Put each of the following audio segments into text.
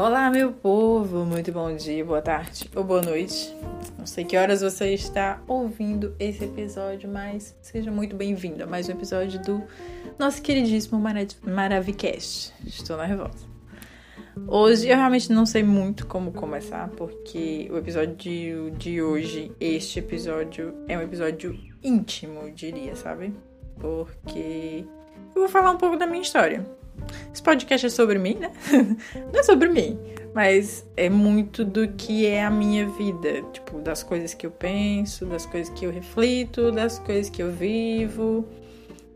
Olá, meu povo! Muito bom dia, boa tarde ou boa noite. Não sei que horas você está ouvindo esse episódio, mas seja muito bem-vindo a mais um episódio do nosso queridíssimo Marav Maravicast. Estou nervosa. Hoje eu realmente não sei muito como começar, porque o episódio de, de hoje, este episódio, é um episódio íntimo, eu diria, sabe? Porque eu vou falar um pouco da minha história esse podcast é sobre mim, né? Não é sobre mim, mas é muito do que é a minha vida, tipo, das coisas que eu penso, das coisas que eu reflito, das coisas que eu vivo.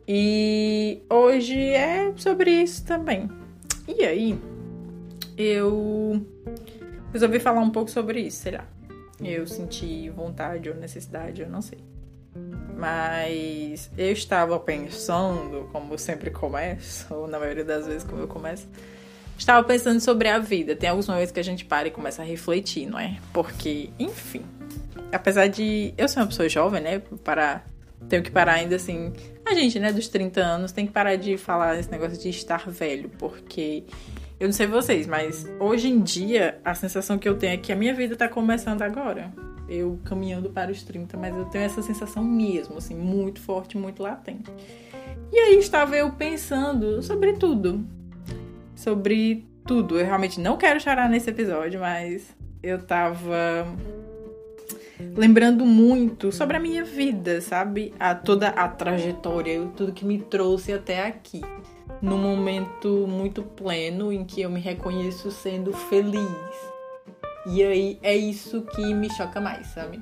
E hoje é sobre isso também. E aí, eu resolvi falar um pouco sobre isso, sei lá. Eu senti vontade ou necessidade, eu não sei. Mas eu estava pensando, como sempre começo, ou na maioria das vezes como eu começo, estava pensando sobre a vida. Tem alguns momentos que a gente para e começa a refletir, não é? Porque, enfim, apesar de eu ser uma pessoa jovem, né, para tenho que parar ainda assim, a gente, né, dos 30 anos, tem que parar de falar esse negócio de estar velho, porque eu não sei vocês, mas hoje em dia a sensação que eu tenho é que a minha vida tá começando agora eu caminhando para os 30, mas eu tenho essa sensação mesmo, assim, muito forte, muito latente. E aí estava eu pensando sobre tudo. Sobre tudo. Eu realmente não quero chorar nesse episódio, mas eu tava lembrando muito sobre a minha vida, sabe? A toda a trajetória, tudo que me trouxe até aqui. Num momento muito pleno em que eu me reconheço sendo feliz e aí é isso que me choca mais, sabe?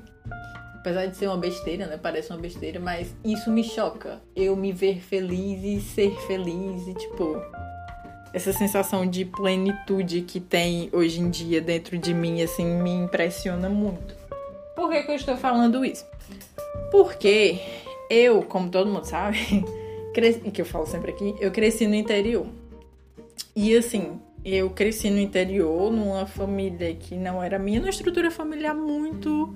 Apesar de ser uma besteira, né? Parece uma besteira, mas isso me choca. Eu me ver feliz e ser feliz e, tipo, essa sensação de plenitude que tem hoje em dia dentro de mim, assim, me impressiona muito. Por que, que eu estou falando isso? Porque eu, como todo mundo sabe, cresci, que eu falo sempre aqui, eu cresci no interior. E assim, eu cresci no interior, numa família que não era minha, numa estrutura familiar muito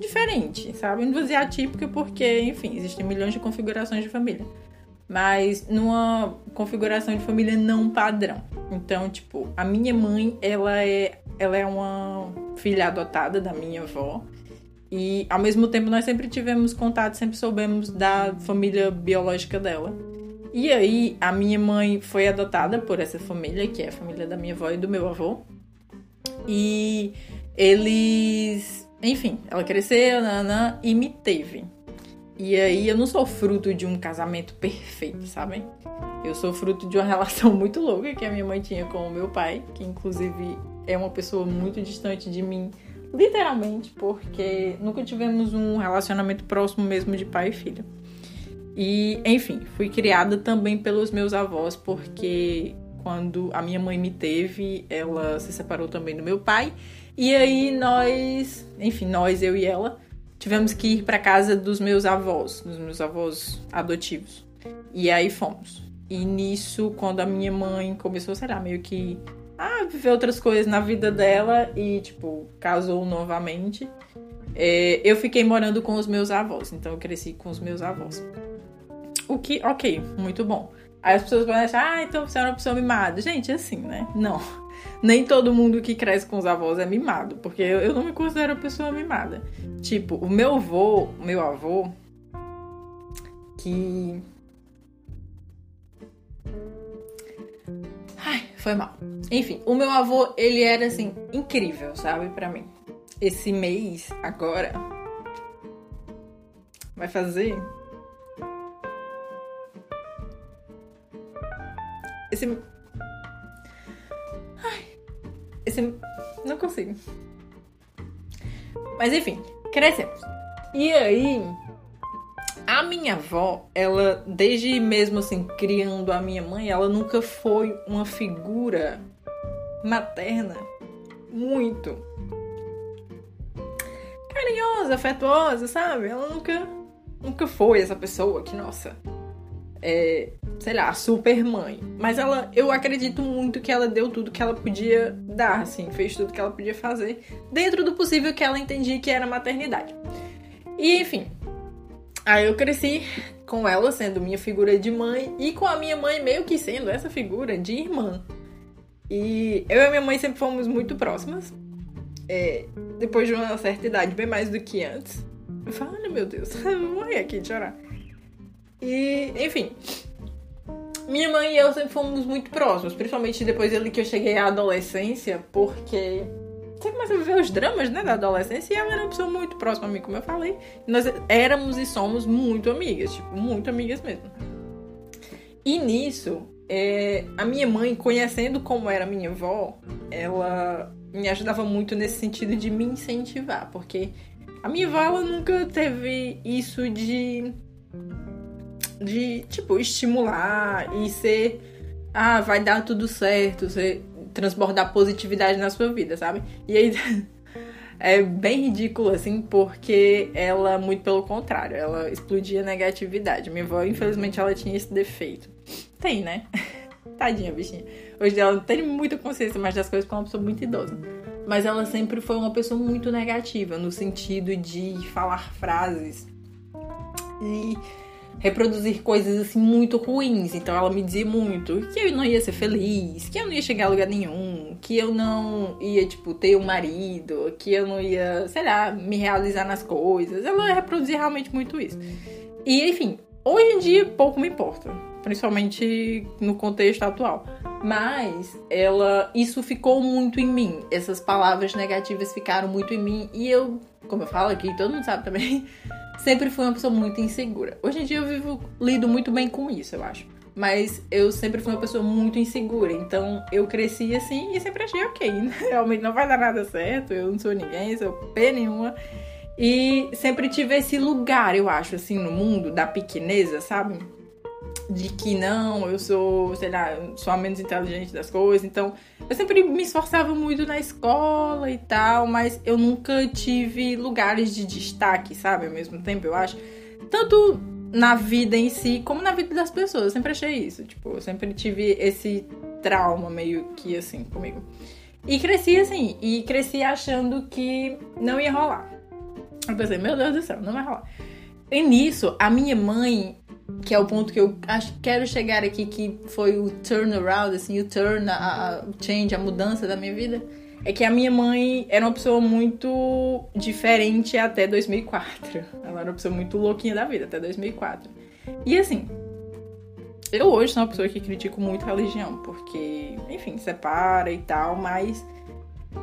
diferente, sabe? Não vou dizer atípica porque, enfim, existem milhões de configurações de família. Mas numa configuração de família não padrão. Então, tipo, a minha mãe, ela é, ela é uma filha adotada da minha avó. E ao mesmo tempo nós sempre tivemos contato, sempre soubemos da família biológica dela. E aí, a minha mãe foi adotada por essa família, que é a família da minha avó e do meu avô. E eles. Enfim, ela cresceu, nanã, e me teve. E aí, eu não sou fruto de um casamento perfeito, sabem? Eu sou fruto de uma relação muito louca que a minha mãe tinha com o meu pai, que inclusive é uma pessoa muito distante de mim, literalmente, porque nunca tivemos um relacionamento próximo mesmo de pai e filha. E, enfim, fui criada também pelos meus avós, porque quando a minha mãe me teve, ela se separou também do meu pai. E aí nós, enfim, nós, eu e ela, tivemos que ir para casa dos meus avós, dos meus avós adotivos. E aí fomos. E nisso, quando a minha mãe começou, sei lá, meio que a viver outras coisas na vida dela e, tipo, casou novamente, é, eu fiquei morando com os meus avós. Então eu cresci com os meus avós. O que, ok, muito bom. Aí as pessoas podem achar, ah, então você é uma pessoa mimada. Gente, assim, né? Não. Nem todo mundo que cresce com os avós é mimado, porque eu, eu não me considero uma pessoa mimada. Tipo, o meu avô, meu avô, que. Ai, foi mal. Enfim, o meu avô, ele era assim, incrível, sabe, para mim. Esse mês, agora, vai fazer Esse. Ai. Esse. Não consigo. Mas enfim, crescemos. E aí. A minha avó, ela, desde mesmo assim, criando a minha mãe, ela nunca foi uma figura materna muito carinhosa, afetuosa, sabe? Ela nunca, nunca foi essa pessoa que, nossa, é, sei lá, super mãe. Mas ela, eu acredito muito que ela deu tudo que ela podia dar, assim, fez tudo que ela podia fazer, dentro do possível que ela entendia que era maternidade. E enfim, aí eu cresci com ela sendo minha figura de mãe e com a minha mãe meio que sendo essa figura de irmã. E eu e minha mãe sempre fomos muito próximas. É, depois de uma certa idade, bem mais do que antes. Eu falo, meu Deus, eu vou morrer aqui de chorar. E, enfim. Minha mãe e eu sempre fomos muito próximos, principalmente depois que eu cheguei à adolescência, porque você começa a viver os dramas, né, da adolescência, e ela era uma pessoa muito próxima a mim, como eu falei. Nós éramos e somos muito amigas, tipo, muito amigas mesmo. E nisso, é, a minha mãe, conhecendo como era minha avó, ela me ajudava muito nesse sentido de me incentivar, porque a minha avó ela nunca teve isso de de tipo estimular e ser ah, vai dar tudo certo, você transbordar positividade na sua vida, sabe? E aí é bem ridículo assim, porque ela muito pelo contrário, ela explodia negatividade. Minha avó, infelizmente, ela tinha esse defeito. Tem, né? Tadinha, bichinha. Hoje ela não tem muita consciência mais das coisas porque é uma pessoa muito idosa. Mas ela sempre foi uma pessoa muito negativa, no sentido de falar frases e reproduzir coisas assim muito ruins. Então ela me dizia muito que eu não ia ser feliz, que eu não ia chegar a lugar nenhum, que eu não ia, tipo, ter um marido, que eu não ia, sei lá, me realizar nas coisas. Ela reproduzia realmente muito isso. E enfim, hoje em dia pouco me importa, principalmente no contexto atual. Mas ela, isso ficou muito em mim. Essas palavras negativas ficaram muito em mim e eu, como eu falo aqui, todo mundo sabe também, sempre fui uma pessoa muito insegura. Hoje em dia eu vivo lido muito bem com isso, eu acho. Mas eu sempre fui uma pessoa muito insegura. Então eu cresci assim e sempre achei ok. Realmente não vai dar nada certo. Eu não sou ninguém, sou P nenhuma. E sempre tive esse lugar, eu acho, assim, no mundo da pequeneza, sabe? De que não, eu sou, sei lá, sou a menos inteligente das coisas. Então, eu sempre me esforçava muito na escola e tal, mas eu nunca tive lugares de destaque, sabe? Ao mesmo tempo, eu acho. Tanto na vida em si, como na vida das pessoas. Eu sempre achei isso. Tipo, eu sempre tive esse trauma meio que assim comigo. E cresci assim, e cresci achando que não ia rolar. Eu pensei, meu Deus do céu, não vai rolar. E nisso, a minha mãe, que é o ponto que eu acho, quero chegar aqui, que foi o turnaround, assim, o turn, a, a change, a mudança da minha vida, é que a minha mãe era uma pessoa muito diferente até 2004. Ela era uma pessoa muito louquinha da vida até 2004. E assim, eu hoje sou uma pessoa que critico muito a religião, porque, enfim, separa e tal, mas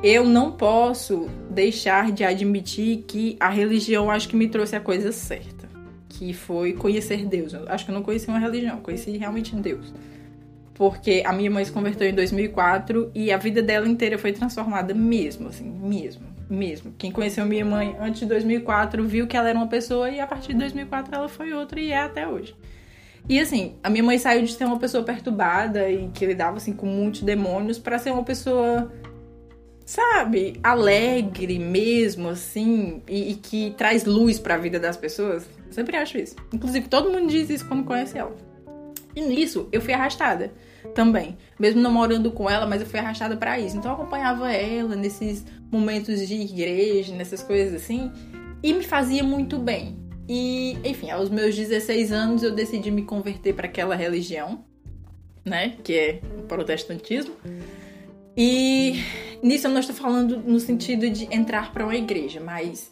eu não posso deixar de admitir que a religião acho que me trouxe a coisa certa que foi conhecer Deus. Eu acho que eu não conheci uma religião, conheci realmente Deus. Porque a minha mãe se converteu em 2004 e a vida dela inteira foi transformada mesmo, assim, mesmo, mesmo. Quem conheceu minha mãe antes de 2004 viu que ela era uma pessoa e a partir de 2004 ela foi outra e é até hoje. E assim, a minha mãe saiu de ser uma pessoa perturbada e que lidava assim com muitos demônios para ser uma pessoa sabe, alegre mesmo, assim, e, e que traz luz para a vida das pessoas. Eu sempre acho isso. Inclusive, todo mundo diz isso quando conhece ela. E nisso, eu fui arrastada também. Mesmo não morando com ela, mas eu fui arrastada para isso. Então, eu acompanhava ela nesses momentos de igreja, nessas coisas assim, e me fazia muito bem. E, enfim, aos meus 16 anos, eu decidi me converter para aquela religião, né, que é o protestantismo. E nisso eu não estou falando no sentido de entrar para uma igreja, mas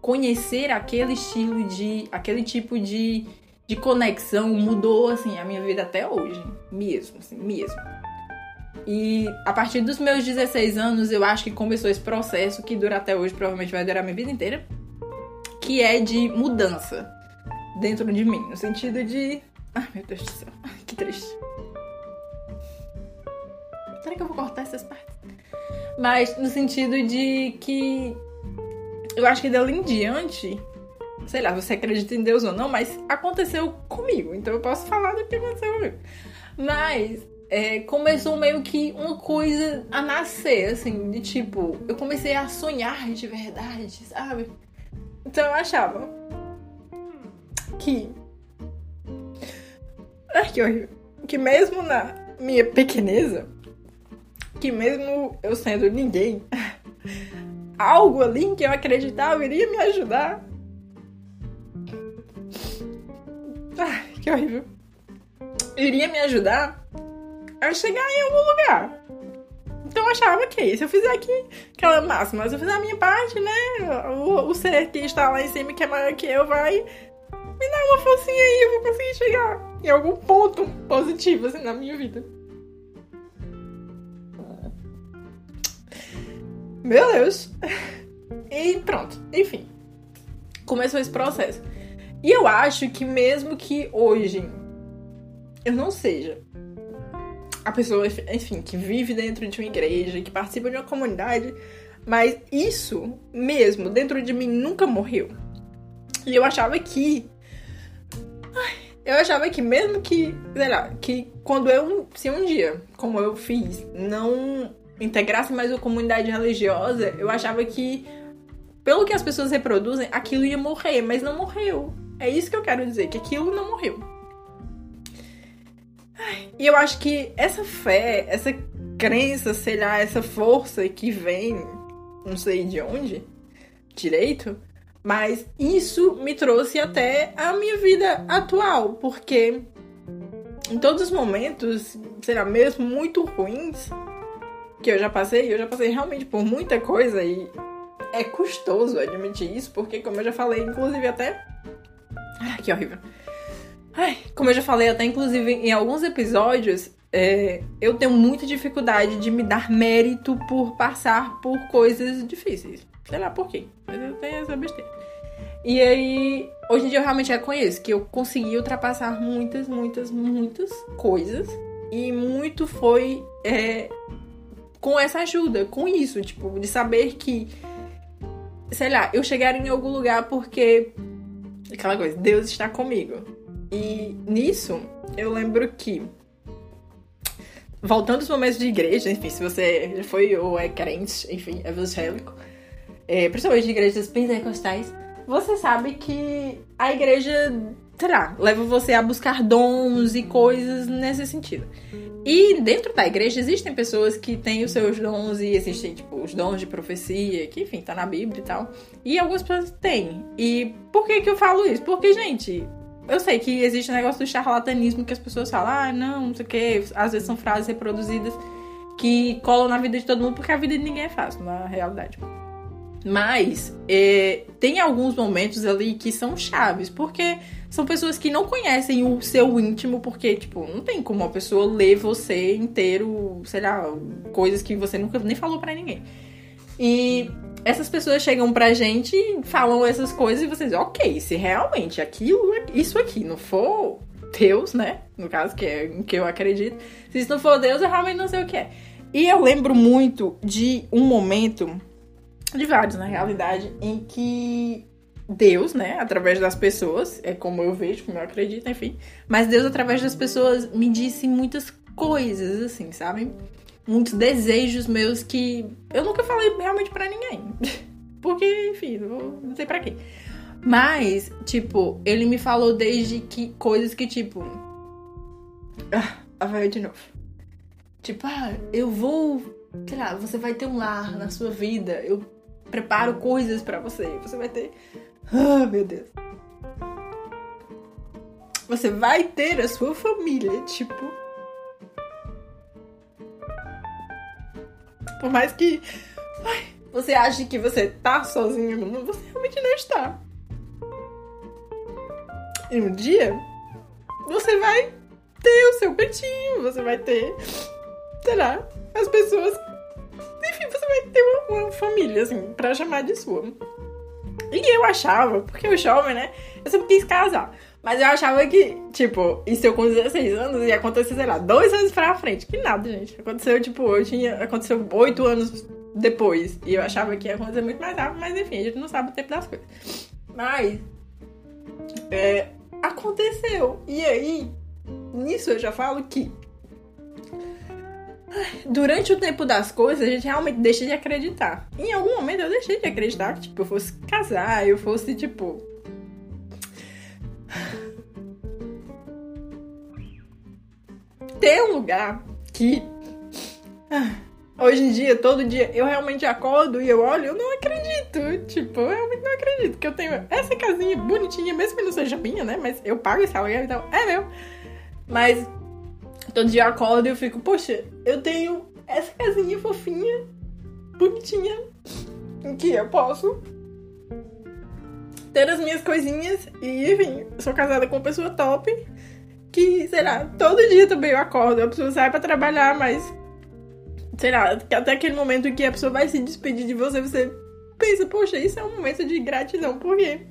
conhecer aquele estilo de. aquele tipo de, de conexão mudou assim a minha vida até hoje. Mesmo, assim, mesmo. E a partir dos meus 16 anos, eu acho que começou esse processo que dura até hoje, provavelmente vai durar a minha vida inteira, que é de mudança dentro de mim, no sentido de. Ai, meu Deus do céu, que triste. Será que eu vou cortar essas partes? Mas no sentido de que eu acho que dali em diante, sei lá, você acredita em Deus ou não, mas aconteceu comigo. Então eu posso falar do que aconteceu comigo. Mas é, começou meio que uma coisa a nascer, assim, de tipo, eu comecei a sonhar de verdade, sabe? Então eu achava que. Ai, que horrível. Que mesmo na minha pequeneza, que mesmo eu sendo ninguém, algo ali que eu acreditava iria me ajudar. Ai, que horrível. Iria me ajudar a chegar em algum lugar. Então eu achava que se eu fizer aqui aquela máxima, se eu fizer a minha parte, né? O, o ser que está lá em cima, que é maior que eu, vai me dar uma forcinha aí, eu vou conseguir chegar em algum ponto positivo assim na minha vida. Meu Deus! E pronto, enfim. Começou esse processo. E eu acho que mesmo que hoje eu não seja a pessoa, enfim, que vive dentro de uma igreja, que participa de uma comunidade, mas isso mesmo dentro de mim nunca morreu. E eu achava que. Eu achava que mesmo que, sei lá, que quando eu, se um dia, como eu fiz, não integrasse mais a comunidade religiosa, eu achava que, pelo que as pessoas reproduzem, aquilo ia morrer, mas não morreu. É isso que eu quero dizer, que aquilo não morreu. E eu acho que essa fé, essa crença, sei lá, essa força que vem, não sei de onde direito, mas isso me trouxe até a minha vida atual, porque em todos os momentos, sei lá, mesmo muito ruins que eu já passei, eu já passei realmente por muita coisa e é custoso admitir isso, porque como eu já falei, inclusive até. Ai, que horrível. Ai, como eu já falei, até inclusive em alguns episódios, é, eu tenho muita dificuldade de me dar mérito por passar por coisas difíceis. Sei lá por quê, mas eu tenho essa besteira. E aí, hoje em dia eu realmente reconheço que eu consegui ultrapassar muitas, muitas, muitas coisas. E muito foi é, com essa ajuda, com isso, tipo, de saber que, sei lá, eu chegar em algum lugar porque. Aquela coisa, Deus está comigo. E nisso, eu lembro que. Voltando aos momentos de igreja, enfim, se você já foi ou é crente, enfim, evangélico, é, principalmente de igrejas pentecostais, você sabe que a igreja, sei lá, leva você a buscar dons e coisas nesse sentido. E dentro da igreja existem pessoas que têm os seus dons e existem, tipo, os dons de profecia, que, enfim, tá na Bíblia e tal. E algumas pessoas têm. E por que que eu falo isso? Porque, gente, eu sei que existe o um negócio do charlatanismo que as pessoas falam, ah, não, não sei o quê. Às vezes são frases reproduzidas que colam na vida de todo mundo, porque a vida de ninguém é fácil, na realidade. Mas é, tem alguns momentos ali que são chaves, porque são pessoas que não conhecem o seu íntimo, porque, tipo, não tem como uma pessoa ler você inteiro, sei lá, coisas que você nunca nem falou para ninguém. E essas pessoas chegam pra gente e falam essas coisas e vocês, ok, se realmente aquilo, isso aqui não for Deus, né? No caso, que é em que eu acredito. Se isso não for Deus, eu realmente não sei o que é. E eu lembro muito de um momento, de vários na realidade, em que Deus, né, através das pessoas, é como eu vejo, como eu acredito, enfim. Mas Deus, através das pessoas, me disse muitas coisas, assim, sabe? muitos desejos meus que eu nunca falei realmente para ninguém. Porque, enfim, não sei para quê. Mas, tipo, ele me falou desde que coisas que, tipo. Ah, vai de novo. Tipo, ah, eu vou. Sei lá, você vai ter um lar na sua vida. Eu preparo coisas para você. Você vai ter. Ah, meu Deus. Você vai ter a sua família, tipo. Por mais que ai, você ache que você tá sozinho no mundo, você realmente não está. E um dia você vai ter o seu cantinho, você vai ter, sei lá, as pessoas. Vai ter uma, uma família, assim, pra chamar de sua. E eu achava, porque o jovem, né? Eu sempre quis casar. Mas eu achava que, tipo, isso eu com 16 anos ia acontecer, sei lá, dois anos pra frente. Que nada, gente. Aconteceu, tipo, eu tinha. Aconteceu oito anos depois. E eu achava que ia acontecer muito mais rápido, mas enfim, a gente não sabe o tempo das coisas. Mas. É, aconteceu. E aí, nisso eu já falo que. Durante o tempo das coisas, a gente realmente deixa de acreditar. Em algum momento eu deixei de acreditar que, tipo, eu fosse casar, eu fosse, tipo, ter um lugar que ah, hoje em dia, todo dia, eu realmente acordo e eu olho, eu não acredito. Tipo, eu realmente não acredito que eu tenho essa casinha bonitinha, mesmo que não seja minha, né? Mas eu pago esse aluguel, então é meu. Mas todo dia eu acordo e eu fico, poxa, eu tenho essa casinha fofinha, bonitinha, em que eu posso ter as minhas coisinhas e, enfim, sou casada com uma pessoa top que, sei lá, todo dia também eu acordo, a pessoa sai pra trabalhar, mas sei lá, até aquele momento que a pessoa vai se despedir de você, você pensa, poxa, isso é um momento de gratidão, por quê?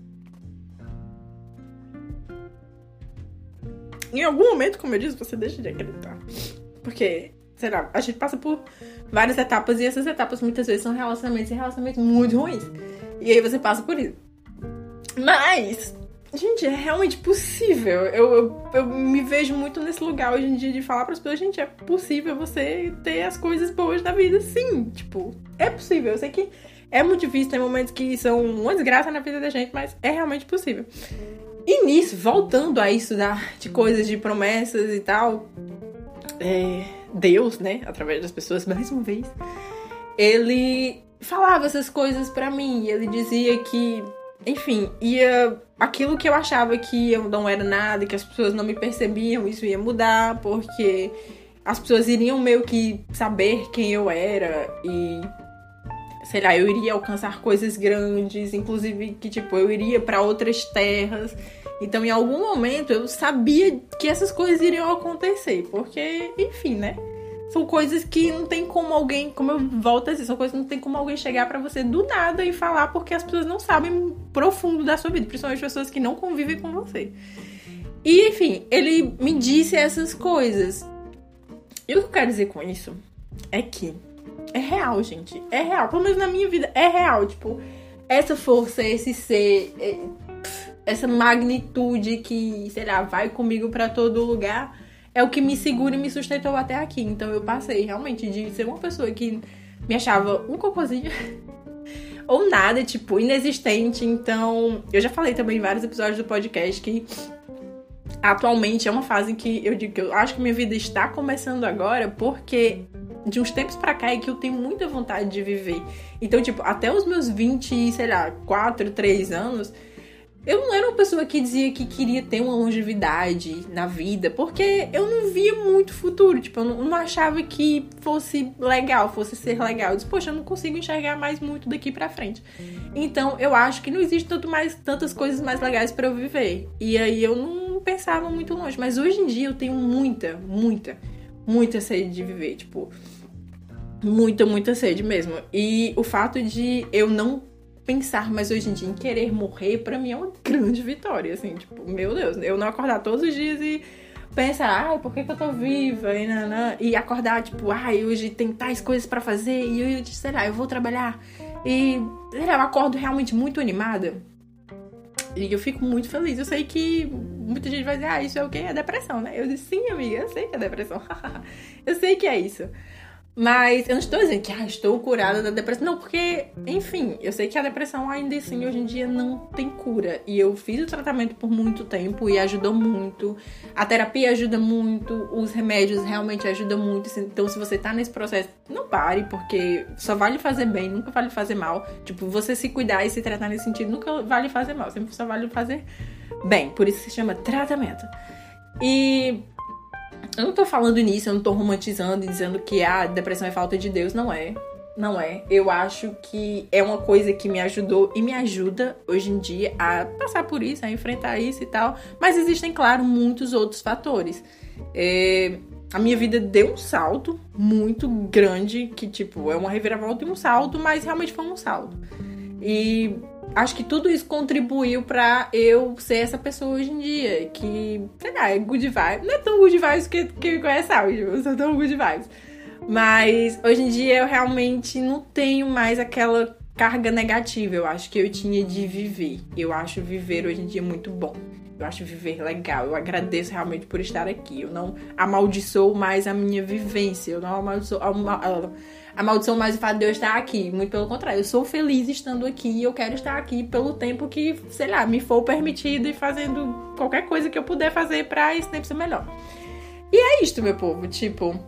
Em algum momento, como eu disse, você deixa de acreditar. Porque, sei lá, a gente passa por várias etapas e essas etapas muitas vezes são relacionamentos e relacionamentos muito ruins. E aí você passa por isso. Mas, gente, é realmente possível. Eu, eu, eu me vejo muito nesse lugar hoje em dia de falar para as pessoas, gente, é possível você ter as coisas boas da vida, sim. Tipo, é possível. Eu sei que é muito difícil, tem momentos que são uma desgraça na vida da gente, mas é realmente possível. E nisso, voltando a isso da, de coisas de promessas e tal, é, Deus, né, através das pessoas, mais uma vez, ele falava essas coisas para mim. Ele dizia que, enfim, ia aquilo que eu achava que eu não era nada, que as pessoas não me percebiam, isso ia mudar, porque as pessoas iriam meio que saber quem eu era e sei lá, eu iria alcançar coisas grandes, inclusive que tipo eu iria para outras terras. Então, em algum momento eu sabia que essas coisas iriam acontecer, porque, enfim, né? São coisas que não tem como alguém, como eu volto a dizer, são coisas que não tem como alguém chegar para você do nada e falar porque as pessoas não sabem profundo da sua vida, principalmente pessoas que não convivem com você. E enfim, ele me disse essas coisas. E o que eu quero dizer com isso é que é real, gente. É real. Pelo menos na minha vida, é real. Tipo, essa força, esse ser, é, essa magnitude que, sei lá, vai comigo para todo lugar, é o que me segura e me sustentou até aqui. Então eu passei realmente de ser uma pessoa que me achava um cocôzinho. ou nada, tipo, inexistente. Então, eu já falei também em vários episódios do podcast que atualmente é uma fase em que eu digo que eu acho que minha vida está começando agora porque de uns tempos pra cá é que eu tenho muita vontade de viver. Então, tipo, até os meus 20, sei lá, 4, 3 anos, eu não era uma pessoa que dizia que queria ter uma longevidade na vida, porque eu não via muito futuro. Tipo, eu não, não achava que fosse legal, fosse ser legal. Eu disse, poxa, eu não consigo enxergar mais muito daqui pra frente. Então, eu acho que não existe tanto mais, tantas coisas mais legais para eu viver. E aí eu não pensava muito longe. Mas hoje em dia eu tenho muita, muita, muita sede de viver. Tipo, muita, muita sede mesmo. E o fato de eu não pensar mais hoje em dia em querer morrer, para mim é uma grande vitória, assim, tipo, meu Deus, eu não acordar todos os dias e pensar, ai, por que, que eu tô viva? E, nanã, e acordar, tipo, ai, hoje tem tais coisas para fazer, e eu, sei lá, eu vou trabalhar. E, sei lá, eu acordo realmente muito animada. E eu fico muito feliz. Eu sei que muita gente vai dizer, ah, isso é o quê? É depressão, né? Eu disse, sim, amiga, eu sei que é depressão. eu sei que é isso. Mas eu não estou dizendo que ah, estou curada da depressão. Não, porque, enfim, eu sei que a depressão ainda assim hoje em dia não tem cura. E eu fiz o tratamento por muito tempo e ajudou muito. A terapia ajuda muito, os remédios realmente ajudam muito. Então, se você tá nesse processo, não pare, porque só vale fazer bem, nunca vale fazer mal. Tipo, você se cuidar e se tratar nesse sentido nunca vale fazer mal, sempre só vale fazer bem. Por isso se chama tratamento. E eu não tô falando nisso, eu não tô romantizando e dizendo que a depressão é falta de Deus. Não é. Não é. Eu acho que é uma coisa que me ajudou e me ajuda hoje em dia a passar por isso, a enfrentar isso e tal. Mas existem, claro, muitos outros fatores. É, a minha vida deu um salto muito grande, que, tipo, é uma reviravolta e um salto, mas realmente foi um salto. E acho que tudo isso contribuiu para eu ser essa pessoa hoje em dia, que, sei lá, é good vibes. Não é tão good vibes que, que me conhece sabe, eu sou tão good vibes. Mas hoje em dia eu realmente não tenho mais aquela carga negativa, eu acho que eu tinha de viver. Eu acho viver hoje em dia muito bom. Eu acho viver legal. Eu agradeço realmente por estar aqui. Eu não amaldiçoo mais a minha vivência. Eu não amaldiçoo a maldição mais o fato de eu estar aqui. Muito pelo contrário, eu sou feliz estando aqui e eu quero estar aqui pelo tempo que, sei lá, me for permitido e fazendo qualquer coisa que eu puder fazer para esse tempo ser melhor. E é isto, meu povo. Tipo,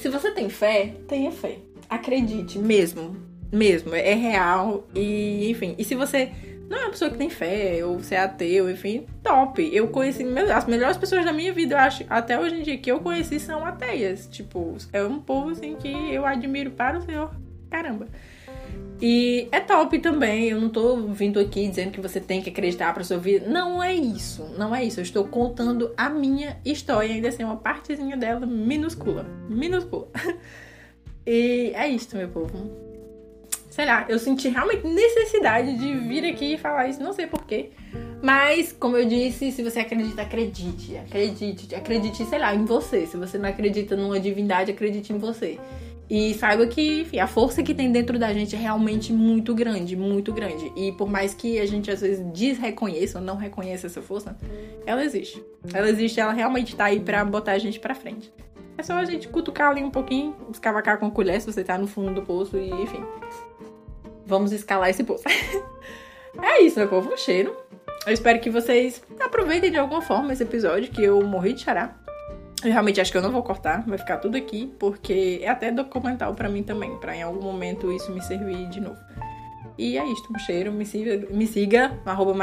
se você tem fé, tenha fé. Acredite, mesmo. Mesmo. É real. E, enfim. E se você não é uma pessoa que tem fé, ou você é ateu, enfim, top. Eu conheci, as melhores pessoas da minha vida, eu acho, até hoje em dia, que eu conheci são ateias. Tipo, é um povo, assim, que eu admiro para o Senhor. Caramba. E é top também, eu não tô vindo aqui dizendo que você tem que acreditar pra sua vida. Não é isso, não é isso. Eu estou contando a minha história, ainda assim, uma partezinha dela minúscula. Minúscula. E é isso, meu povo. Sei lá, eu senti realmente necessidade de vir aqui e falar isso, não sei porquê. Mas, como eu disse, se você acredita, acredite. Acredite, acredite, sei lá, em você. Se você não acredita numa divindade, acredite em você. E saiba que, enfim, a força que tem dentro da gente é realmente muito grande, muito grande. E por mais que a gente às vezes desreconheça ou não reconheça essa força, ela existe. Ela existe, ela realmente tá aí pra botar a gente pra frente. É só a gente cutucar ali um pouquinho, escavacar com colher se você tá no fundo do poço e, enfim. Vamos escalar esse poço. é isso, meu povo, um cheiro. Eu espero que vocês aproveitem de alguma forma esse episódio, que eu morri de chorar. Eu realmente acho que eu não vou cortar, vai ficar tudo aqui, porque é até documental para mim também, para em algum momento isso me servir de novo. E é isto, um cheiro, me siga, me siga arroba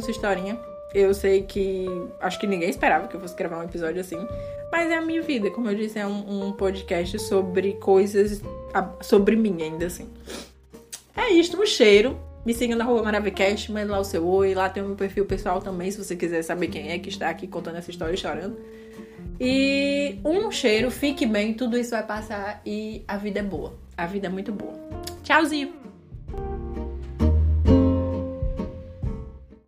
sua historinha. Eu sei que acho que ninguém esperava que eu fosse gravar um episódio assim, mas é a minha vida, como eu disse, é um, um podcast sobre coisas sobre mim ainda assim. É isto, um cheiro. Me siga na arroba Maravicast, manda lá o seu oi. Lá tem o meu perfil pessoal também, se você quiser saber quem é que está aqui contando essa história e chorando. E um cheiro, fique bem, tudo isso vai passar e a vida é boa. A vida é muito boa. Tchauzinho!